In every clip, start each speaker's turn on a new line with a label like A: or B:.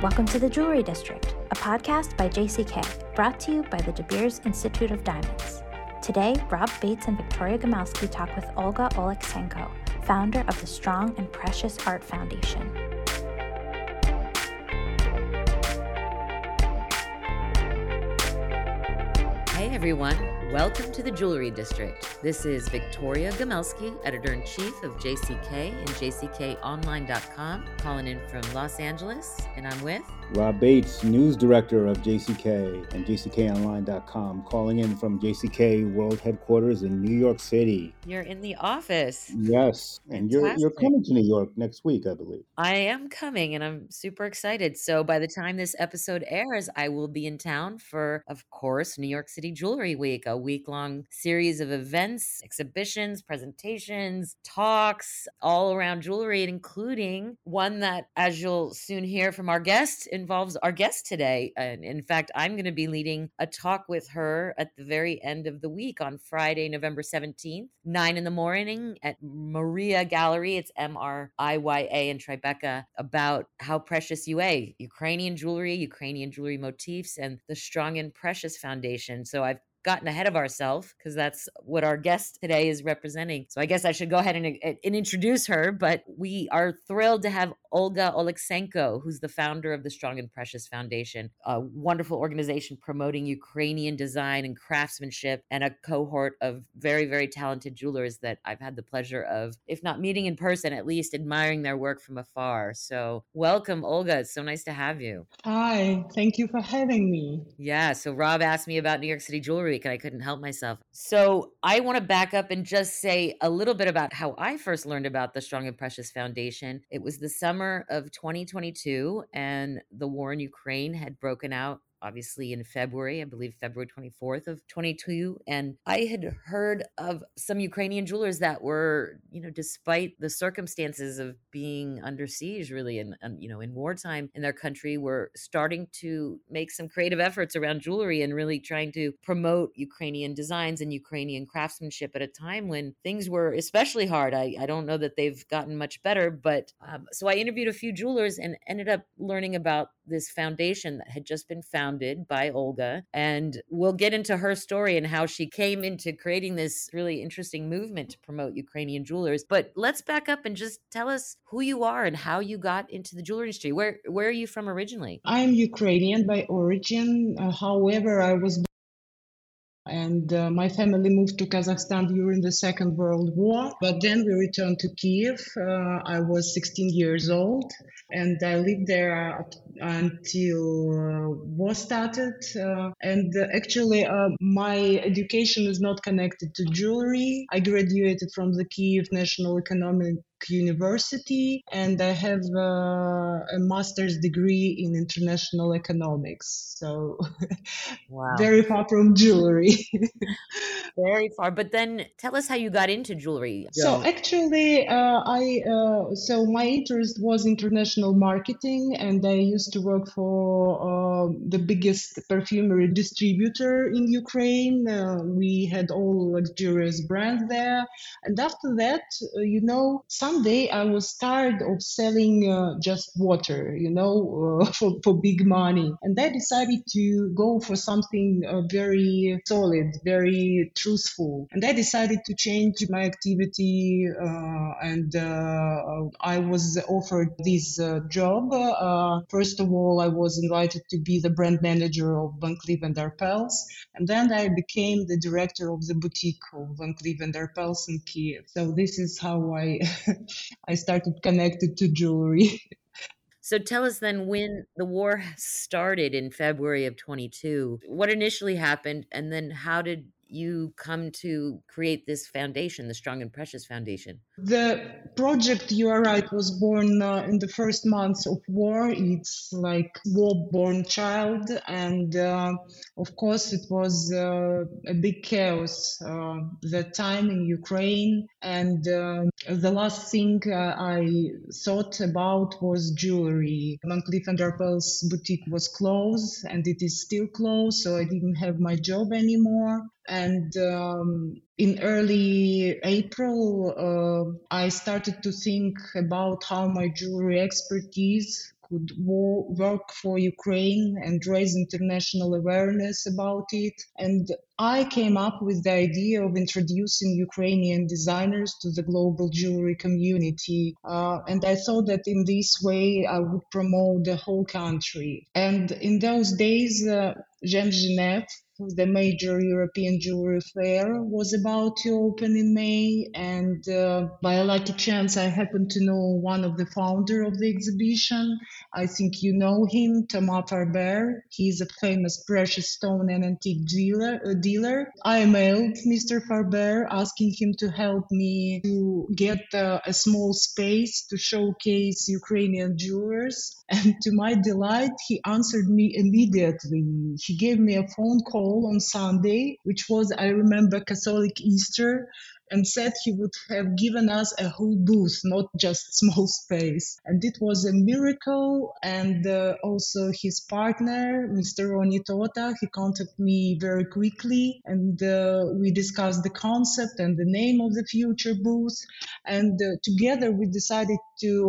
A: Welcome to the Jewelry District, a podcast by JCK, brought to you by the De Beers Institute of Diamonds. Today, Rob Bates and Victoria Gomelsky talk with Olga Oleksenko, founder of the Strong and Precious Art Foundation.
B: Everyone, welcome to the Jewelry District. This is Victoria Gomelsky, editor in chief of JCK and JCKOnline.com, calling in from Los Angeles, and I'm with
C: Rob Bates, news director of JCK and JCKOnline.com, calling in from JCK World Headquarters in New York City.
B: You're in the office.
C: Yes, and you're you're coming to New York next week, I believe.
B: I am coming, and I'm super excited. So by the time this episode airs, I will be in town for, of course, New York City Jewelry Week, a week long series of events, exhibitions, presentations, talks all around jewelry, including one that, as you'll soon hear from our guest involves our guest today. And in fact, I'm going to be leading a talk with her at the very end of the week on Friday, November 17th, 9 in the morning at Mriya Gallery. It's M R I Y A in Tribeca about how precious UA, Ukrainian jewelry, Ukrainian jewelry motifs, and the Strong and Precious Foundation. So I've gotten ahead of ourselves because that's what our guest today is representing. So I guess I should go ahead and, and, introduce her. But we are thrilled to have Olga Oleksenko, who's the founder of the Strong and Precious Foundation, a wonderful organization promoting Ukrainian design and craftsmanship, and a cohort of very, very talented jewelers that I've had the pleasure of, if not meeting in person, at least admiring their work from afar. So welcome, Olga. It's so nice to have you.
D: Hi, thank you for having me.
B: Yeah. So Rob asked me about New York City Jewelry Week, and I couldn't help myself. So I want to back up and just say a little bit about how I first learned about the Strong and Precious Foundation. It was the summer of 2022, and the war in Ukraine had broken out obviously in February, I believe February 24th of 22. And I had heard of some Ukrainian jewelers that were, you know, despite the circumstances of being under siege, really, and, and you know, in wartime in their country, were starting to make some creative efforts around jewelry and really trying to promote Ukrainian designs and Ukrainian craftsmanship at a time when things were especially hard. I, I don't know that they've gotten much better, but um, so I interviewed a few jewelers and ended up learning about this foundation that had just been founded by Olga. And we'll get into her story and how she came into creating this really interesting movement to promote Ukrainian jewelers. But let's back up and just tell us who you are and how you got into the jewelry industry. Where where are you from originally?
D: I'm Ukrainian by origin. Uh, however, I was and uh, my family moved to Kazakhstan during the Second World War. But then we returned to Kiev. Uh, I was 16 years old, and I lived there until uh, war started. Uh, and actually, uh, my education is not connected to jewelry. I graduated from the Kiev National Economic University, and I have uh, a master's degree in international economics. So, wow. very far from jewelry.
B: very far. But then, tell us how you got into jewelry.
D: So, actually, uh, I uh, so my interest was international marketing, and I used to work for uh, the biggest perfumery distributor in Ukraine. Uh, we had all luxurious brands there, and after that, uh, you know, some someday I was tired of selling uh, just water, you know, uh, for, for big money. And I decided to go for something uh, very solid, very truthful. And I decided to change my activity. Uh, and uh, I was offered this uh, job. first of all, I was invited to be the brand manager of Van Cleef and Arpels. And then I became the director of the boutique of Van Cleef and Arpels in Kiev. So this is how I I started connected to jewelry.
B: So tell us then when the war started in February of 22, what initially happened and then how did you come to create this foundation, the Strong and Precious Foundation?
D: The project, you are right, was born uh, in the first months of war. It's like war-born child, and uh, of course, it was uh, a big chaos uh, that time in Ukraine. And uh, the last thing uh, I thought about was jewelry. Van Cleef and Arpels boutique was closed, and it is still closed, so I didn't have my job anymore. And um, in early April, uh, I started to think about how my jewelry expertise could wo- work for Ukraine and raise international awareness about it. And I came up with the idea of introducing Ukrainian designers to the global jewelry community. Uh, and I thought that in this way I would promote the whole country. And in those days, uh, Gem Genève the major European jewelry fair was about to open in May, and uh, by a lucky chance, I happened to know one of the founder of the exhibition. I think you know him, Thomas Faerber. He's a famous precious stone and antique dealer. Uh, dealer. I mailed Mr. Faerber asking him to help me to get uh, a small space to showcase Ukrainian jewelers. And to my delight, he answered me immediately. He gave me a phone call on Sunday, which was, I remember, Catholic Easter, and said he would have given us a whole booth, not just small space. And it was a miracle. And uh, also his partner, Mr. Ronnie Tota, he contacted me very quickly, and uh, we discussed the concept and the name of the future booth. And uh, together we decided to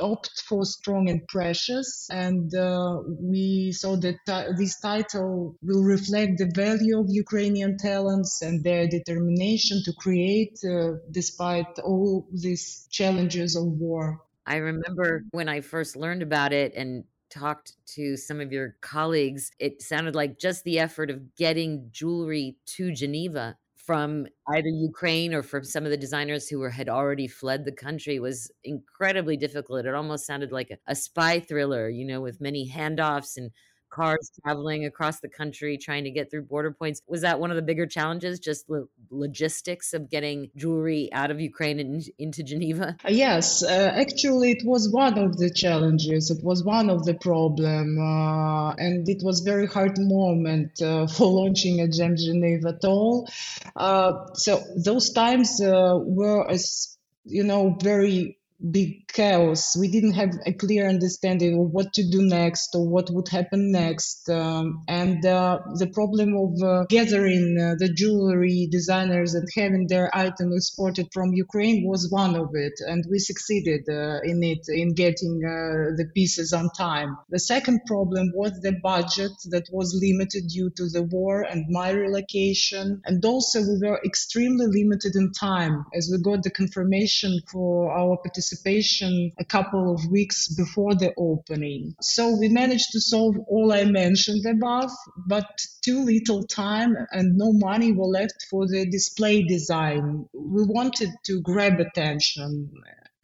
D: opt for strong and precious and uh, we saw that t- this title will reflect the value of ukrainian talents and their determination to create uh, despite all these challenges of war.
B: I remember when i first learned about it and talked to some of your colleagues it sounded like just the effort of getting jewelry to geneva from either Ukraine or from some of the designers who were had already fled the country was incredibly difficult. It almost sounded like a, a spy thriller, you know, with many handoffs and cars traveling across the country trying to get through border points. Was that one of the bigger challenges, just the logistics of getting jewelry out of Ukraine and into Geneva?
D: Uh, yes, uh, actually, it was one of the challenges. It was one of the problem, uh, and it was very hard moment uh, for launching a Gem Geneva at all. Uh, so those times uh, were, as you know, very big chaos. We didn't have a clear understanding of what to do next or what would happen next. Um, and uh, the problem of uh, gathering uh, the jewelry designers and having their item exported from Ukraine was one of it. And we succeeded uh, in it, in getting uh, the pieces on time. The second problem was the budget that was limited due to the war and my relocation. And also we were extremely limited in time as we got the confirmation for our participation participation a couple of weeks before the opening. So we managed to solve all I mentioned above, but too little time and no money were left for the display design. We wanted to grab attention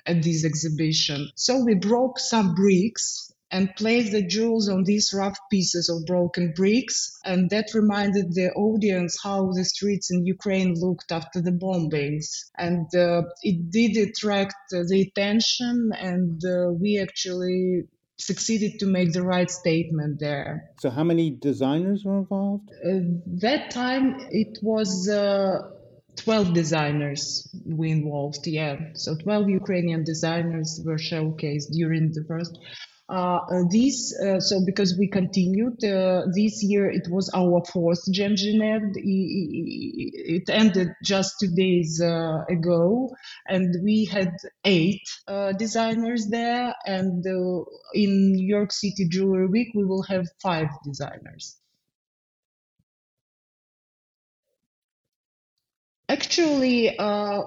D: at this exhibition. So we broke some bricks and placed the jewels on these rough pieces of broken bricks. And that reminded the audience how the streets in Ukraine looked after the bombings. And uh, it did attract uh, the attention, and uh, we actually succeeded to make the right statement there.
C: So, how many designers were involved?
D: Uh, that time it was. Uh, 12 designers we involved yeah so 12 ukrainian designers were showcased during the first uh, uh, this uh, so because we continued uh, this year it was our fourth Gem Genève it ended just two days ago. And we had eight designers there. And in New York City Jewelry Week we will have five designers Actually, uh,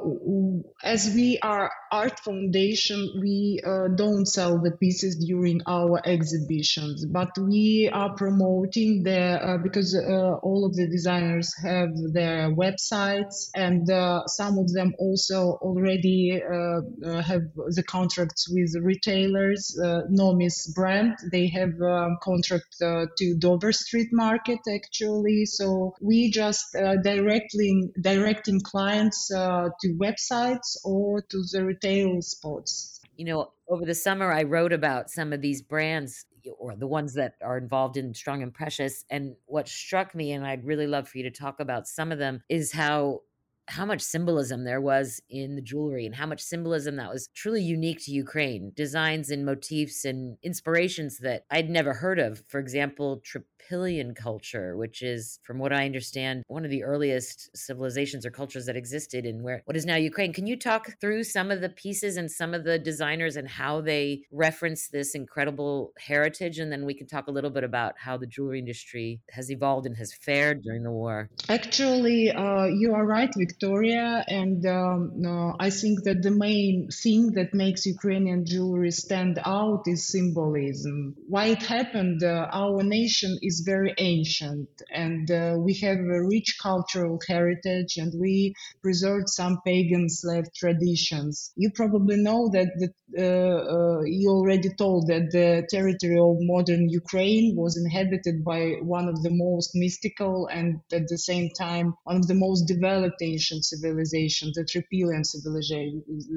D: as we are art foundation, we uh, don't sell the pieces during our exhibitions, but we are promoting the uh, because uh, all of the designers have their websites, and uh, some of them also already uh, have the contracts with retailers. Nomis brand, they have um, contract to Dover Street Market actually, so we just directly directing clients uh, to websites or to the retail spots.
B: You know, over the summer, I wrote about some of these brands or the ones that are involved in Strong and Precious. And what struck me, and I'd really love for you to talk about some of them, is how how much symbolism there was in the jewelry and how much symbolism that was truly unique to Ukraine. Designs and motifs and inspirations that I'd never heard of. For example, Trypillian culture, which is, from what I understand, one of the earliest civilizations or cultures that existed in where what is now Ukraine. Can you talk through some of the pieces and some of the designers and how they reference this incredible heritage? And then we can talk a little bit about how the jewelry industry has evolved and has fared during the war.
D: Actually, uh, you are right, Victoria. And um, uh, I think that the main thing that makes Ukrainian jewelry stand out is symbolism. Why it happened, uh, our nation is very ancient and uh, we have a rich cultural heritage and we preserved some pagan slave traditions. You probably know that the, uh, uh, you already told that the territory of modern Ukraine was inhabited by one of the most mystical and at the same time one of the most developed ancient civilizations, the Trypillian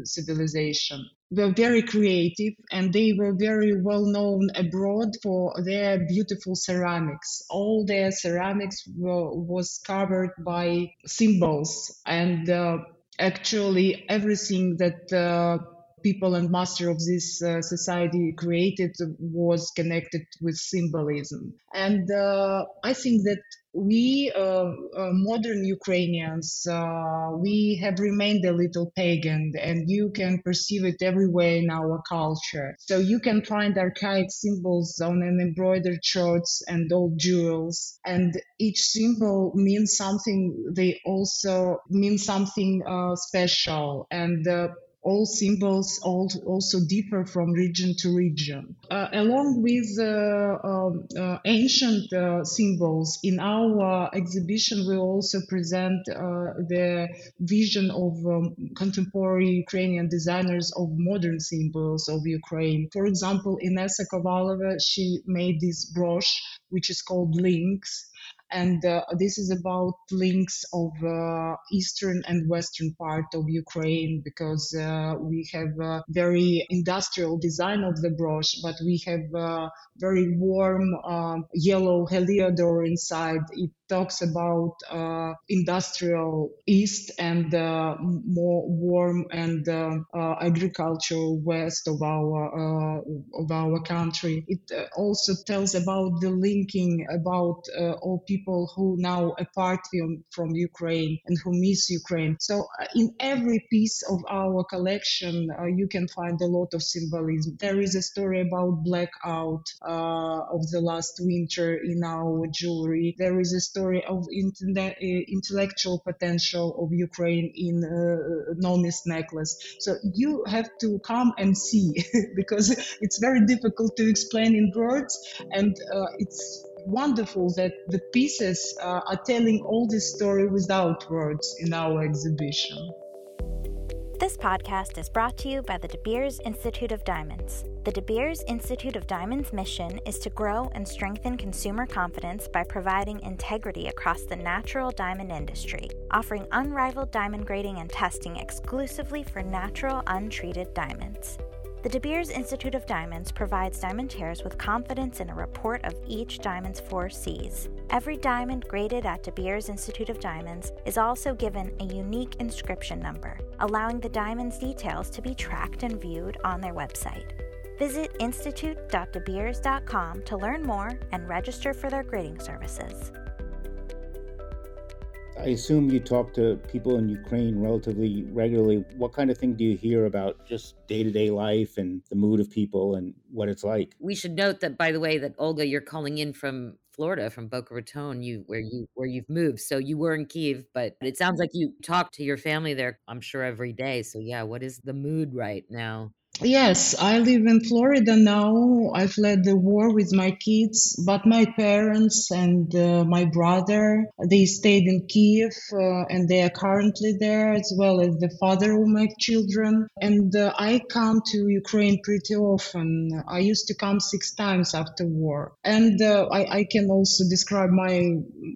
D: civilization were very creative and they were very well known abroad for their beautiful ceramics. All their ceramics were, was covered by symbols and uh, actually everything that uh, people and master of this uh, society created was connected with symbolism. And uh, I think that we uh, uh, modern Ukrainians, uh, we have remained a little pagan, and you can perceive it everywhere in our culture. So you can find archaic symbols on an embroidered shirts and old jewels, and each symbol means something. They also mean something uh, special, and all symbols also differ from region to region. Uh, along with uh, um, uh, ancient uh, symbols, in our exhibition, we also present uh, the vision of um, contemporary Ukrainian designers of modern symbols of Ukraine. For example, Inessa Kovalova, she made this brooch, which is called Links and uh, this is about links of uh, eastern and western part of Ukraine because uh, we have a very industrial design of the brooch, but we have very warm um, yellow heliodor inside. It talks about uh, industrial east and uh, more warm and uh, uh agricultural west of our uh, of our country. It also tells about the linking about all people who now apart from, from Ukraine and who miss Ukraine. So in every piece of our collection, you can find a lot of symbolism. There is a story about blackout of the last winter in our jewelry. There is a story story of uh, intellectual potential of Ukraine in uh, Nomi's necklace. So you have to come and see because it's very difficult to explain in words, and uh, it's wonderful that the pieces uh, are telling all this story without words in our exhibition.
A: This podcast is brought to you by the De Beers Institute of Diamonds. The De Beers Institute of Diamonds mission is to grow and strengthen consumer confidence by providing integrity across the natural diamond industry, offering unrivaled diamond grading and testing exclusively for natural, untreated diamonds. The De Beers Institute of Diamonds provides diamantaires with confidence in a report of each diamond's four C's. Every diamond graded at De Beers Institute of Diamonds is also given a unique inscription number, allowing the diamond's details to be tracked and viewed on their website. Visit institute.debeers.com to learn more and register for their grading services.
C: I assume you talk to people in Ukraine relatively regularly. What kind of thing do you hear about just day to day life and the mood of people and what it's like?
B: We should note that, by the way, that Olga, you're calling in from Florida, from Boca Raton, you where you where you've moved. So you were in Kiev, but it sounds like you talk to your family there. I'm sure every day. So yeah, what is the mood right now?
D: Yes, I live in Florida now. I fled the war with my kids, but my parents and uh, my brother, they stayed in Kiev uh, and they are currently there as well as the father of my children. And uh, I come to Ukraine pretty often. I used to come six times after war. And uh, I, I can also describe my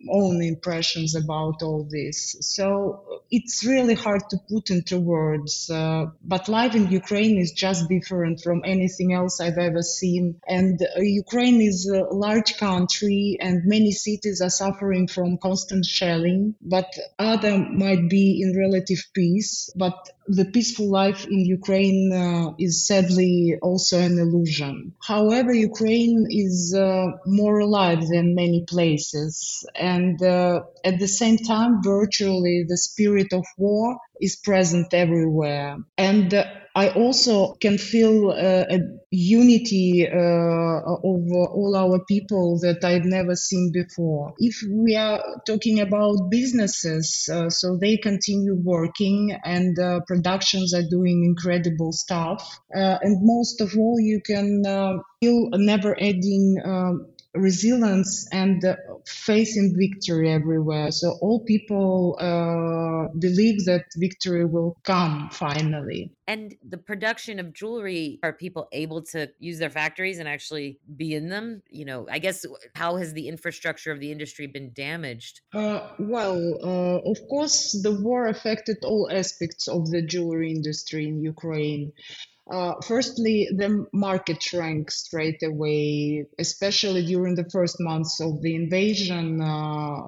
D: own impressions about all this. So it's really hard to put into words. Uh, but life in Ukraine is just different from anything else I've ever seen. And uh, Ukraine is a large country, and many cities are suffering from constant shelling. But other might be in relative peace. But the peaceful life in Ukraine uh, is sadly also an illusion. However, Ukraine is uh, more alive than many places, and uh, at the same time, virtually the spirit of war is present everywhere. And uh, I also can feel uh, a unity uh, of all our people that I've never seen before. If we are talking about businesses, uh, so they continue working and uh, productions are doing incredible stuff. Uh, and most of all, you can feel a never ending resilience and in victory everywhere. So all people uh, believe that victory will come finally.
B: And the production of jewelry, are people able to use their factories and actually be in them? You know, I guess how has the infrastructure of the industry been damaged?
D: Uh, well, uh, of course, the war affected all aspects of the jewelry industry in Ukraine. Uh, firstly, the market shrank straight away, especially during the first months of the invasion, uh,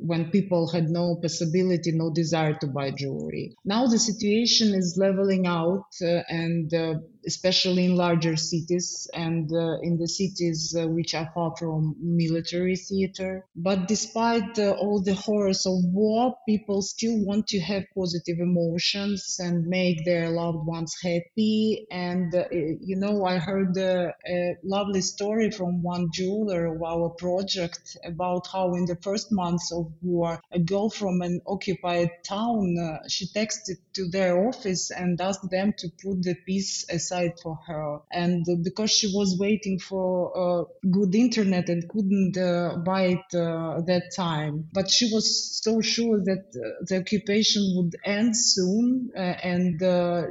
D: when people had no possibility, no desire to buy jewelry. Now the situation is leveling out, uh, and uh, especially in larger cities and uh, in the cities uh, which are far from military theater. But despite all the horrors of war, people still want to have positive emotions and make their loved ones happy and, uh, you know, I heard a, a, lovely story from one jeweler of our project about how in the first months of war, a girl from an occupied town, uh, she texted to their office and asked them to put the piece aside for her. And because she was waiting for uh, good internet and couldn't uh, buy it uh, that time, but she was so sure that the occupation would end soon and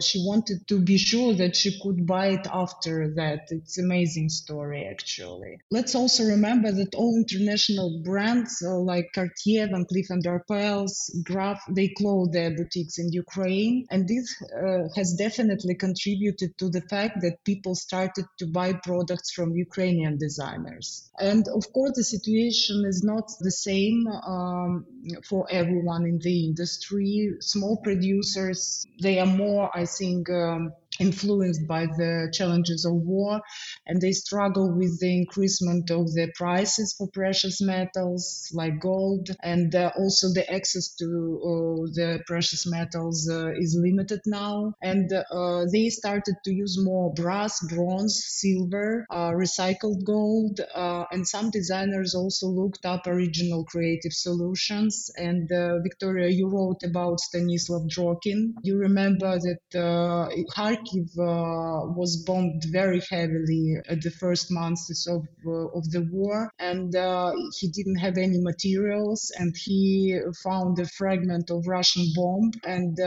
D: she wanted to be sure that she could buy it after that. It's amazing story actually. Let's also remember that all international brands uh, like Cartier, Van Cleef and Arpels, Graf, they close their boutiques in Ukraine, and this uh, has definitely contributed to the fact that people started to buy products from Ukrainian designers. And of course, the situation is not the same um, for everyone in the industry. Small producers, they are more, I think. Um, influenced by the challenges of war and they struggle with the increasement of the prices for precious metals like gold and uh, also the access to uh, the precious metals uh, is limited now and uh, they started to use more brass bronze silver uh, recycled gold uh, and some designers also looked up original creative solutions and victoria you wrote about stanislav Drokin. you remember that Kharkiv Kharkiv uh, was bombed very heavily at the first months of, uh, of the war, and uh, he didn't have any materials, and he found a fragment of Russian bomb and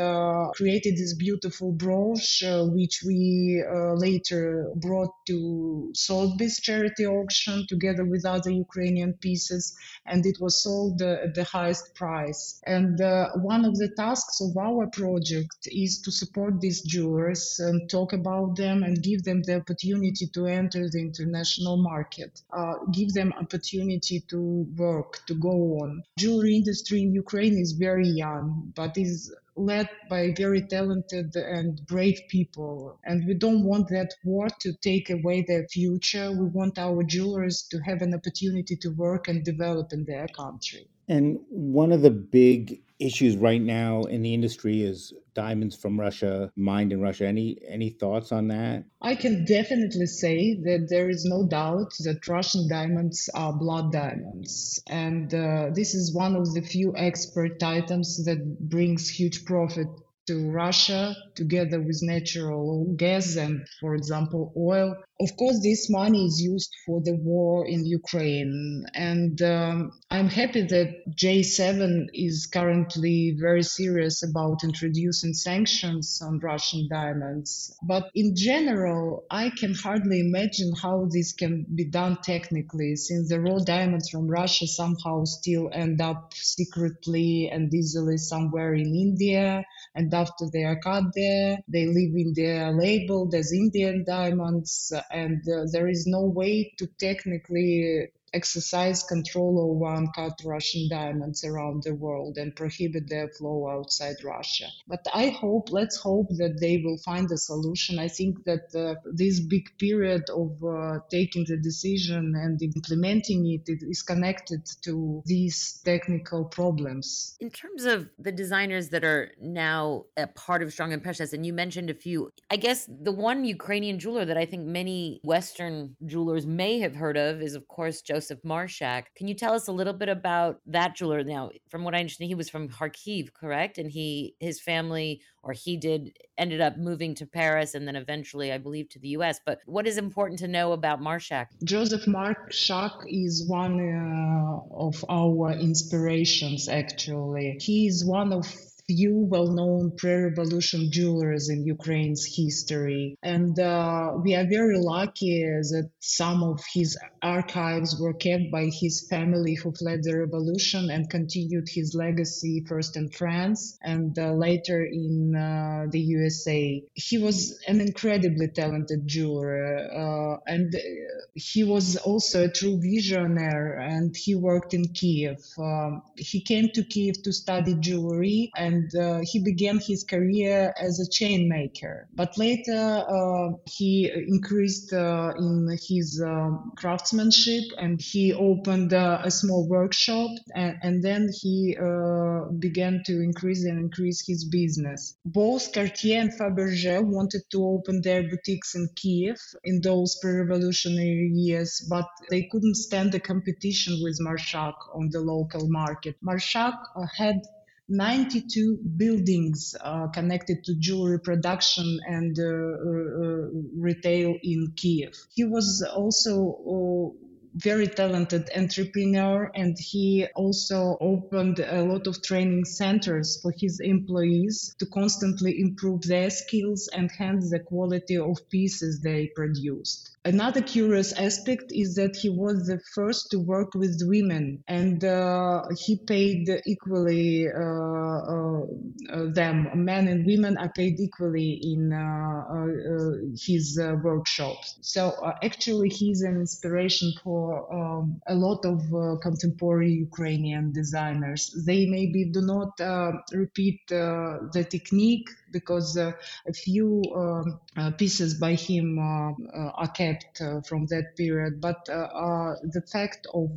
D: created this beautiful brooch, which we later brought to Sotheby's charity auction together with other Ukrainian pieces, and it was sold at the highest price. And one of the tasks of our project is to support these jewelers and talk about them and give them the opportunity to enter the international market, uh, give them opportunity to work, to go on. Jewelry industry in Ukraine is very young, but is led by very talented and brave people. And we don't want that war to take away their future. We want our jewelers to have an opportunity to work and develop in their country.
C: And one of the big issues right now in the industry is diamonds from Russia, mined in Russia. Any any thoughts on that?
D: I can definitely say that there is no doubt that Russian diamonds are blood diamonds, and uh, this is one of the few export items that brings huge profit to Russia together with natural gas and, for example, oil. Of course, this money is used for the war in Ukraine. And um, I'm happy that G7 is currently very serious about introducing sanctions on Russian diamonds. But in general, I can hardly imagine how this can be done technically, since the raw diamonds from Russia somehow still end up secretly and easily somewhere in India. And after they are cut there, they live in labeled as Indian diamonds and uh, there is no way to technically exercise control over uncut Russian diamonds around the world and prohibit their flow outside Russia. But I hope, let's hope that they will find a solution. I think that uh, this big period of uh, taking the decision and implementing it, it is connected to these technical problems.
B: In terms of the designers that are now a part of Strong and and you mentioned a few, I guess the one Ukrainian jeweler that I think many Western jewelers may have heard of is, of course, Joseph Joseph Marshak. Can you tell us a little bit about that jeweler? Now, from what I understand, he was from Kharkiv, correct? And he, his family, or he did, ended up moving to Paris and then eventually, I believe, to the U.S. But what is important to know about Marshak?
D: Joseph Marshak is one uh, of our inspirations. Actually, he is one of few well-known pre-revolution jewelers in Ukraine's history. And uh, we are very lucky that some of his archives were kept by his family who fled the revolution and continued his legacy first in France and uh, later in uh, the USA. He was an incredibly talented jeweler uh, and he was also a true visionary and he worked in Kiev. Um, he came to Kiev to study jewelry and and uh, he began his career as a chain maker. But later uh, he increased uh, in his um, craftsmanship and he opened a small workshop and, and then he began to increase and increase his business. Both Cartier and Fabergé wanted to open their boutiques in Kiev in those pre-revolutionary years, but they couldn't stand the competition with Marshak on the local market. Marshak had 92 buildings uh, connected to jewelry production and uh, uh, retail in Kiev. He was also a very talented entrepreneur and he also opened a lot of training centers for his employees to constantly improve their skills and hence the quality of pieces they produced. Another curious aspect is that he was the first to work with women and uh, he paid equally uh, uh, uh them. Men and women are paid equally in uh, uh, his workshops. So actually, he's an inspiration for um, a lot of contemporary Ukrainian designers. They maybe do not repeat the technique because uh, a few um, uh, pieces by him uh, are kept from that period. But the fact of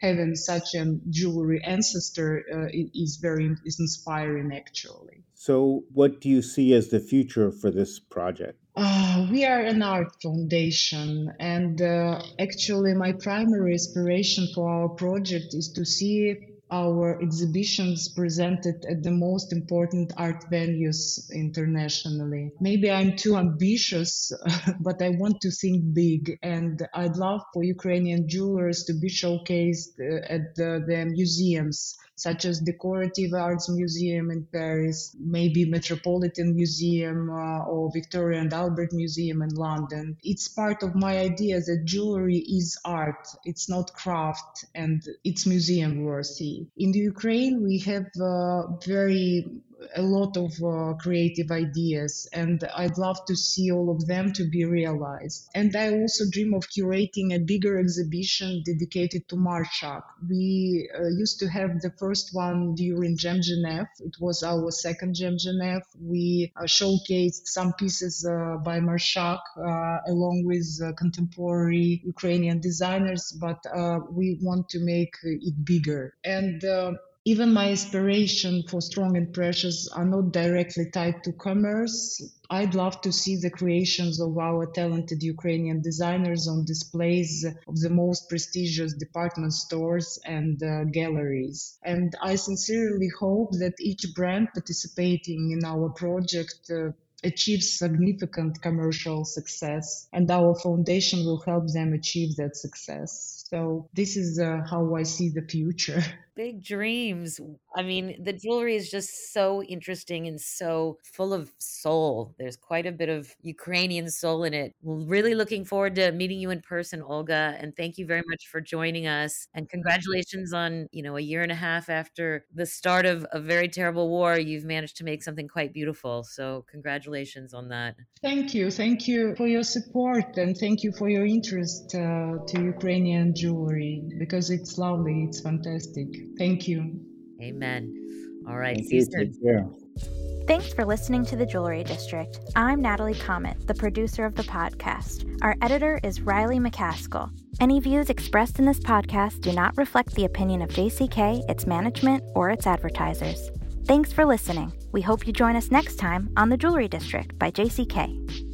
D: having such a jewelry ancestor is very is inspiring, actually.
C: So, what do you see as the future for this project?
D: Uh, we are an art foundation, and uh, actually, my primary inspiration for our project is to see our exhibitions presented at the most important art venues internationally. Maybe I'm too ambitious, but I want to think big, and I'd love for Ukrainian jewelers to be showcased uh, at the, the museums such as Decorative Arts Museum in Paris, maybe Metropolitan Museum uh, or Victoria and Albert Museum in London. It's part of my idea that jewelry is art, it's not craft, and it's museum worthy. In the Ukraine, we have uh, very a lot of uh, creative ideas and I'd love to see all of them to be realized. And I also dream of curating a bigger exhibition dedicated to Marshak. We uh, used to have the first one during Gem Genève. It was our second Gem Genève. We uh, showcased some pieces uh, by Marshak uh, along with uh, contemporary Ukrainian designers, but we want to make it bigger. And even my inspiration for strong and precious are not directly tied to commerce. I'd love to see the creations of our talented Ukrainian designers on displays of the most prestigious department stores and uh, galleries. And I sincerely hope that each brand participating in our project uh, achieve significant commercial success, and our foundation will help them achieve that success. So, this is uh, how I see the future.
B: Big dreams. I mean, the jewelry is just so interesting and so full of soul. There's quite a bit of Ukrainian soul in it. Really looking forward to meeting you in person, Olga. And thank you very much for joining us. And congratulations on, you know, a year and a half after the start of a very terrible war, you've managed to make something quite beautiful. So congratulations on that.
D: Thank you. Thank you for your support and thank you for your interest uh, to Ukrainian jewelry because it's lovely. It's fantastic. Thank you.
B: Amen. All right.
C: Thank
B: see
C: you. Take care.
A: Thanks for listening to The Jewelry District. I'm Natalie Comet, the producer of the podcast. Our editor is Riley McCaskill. Any views expressed in this podcast do not reflect the opinion of JCK, its management, or its advertisers. Thanks for listening. We hope you join us next time on The Jewelry District by JCK.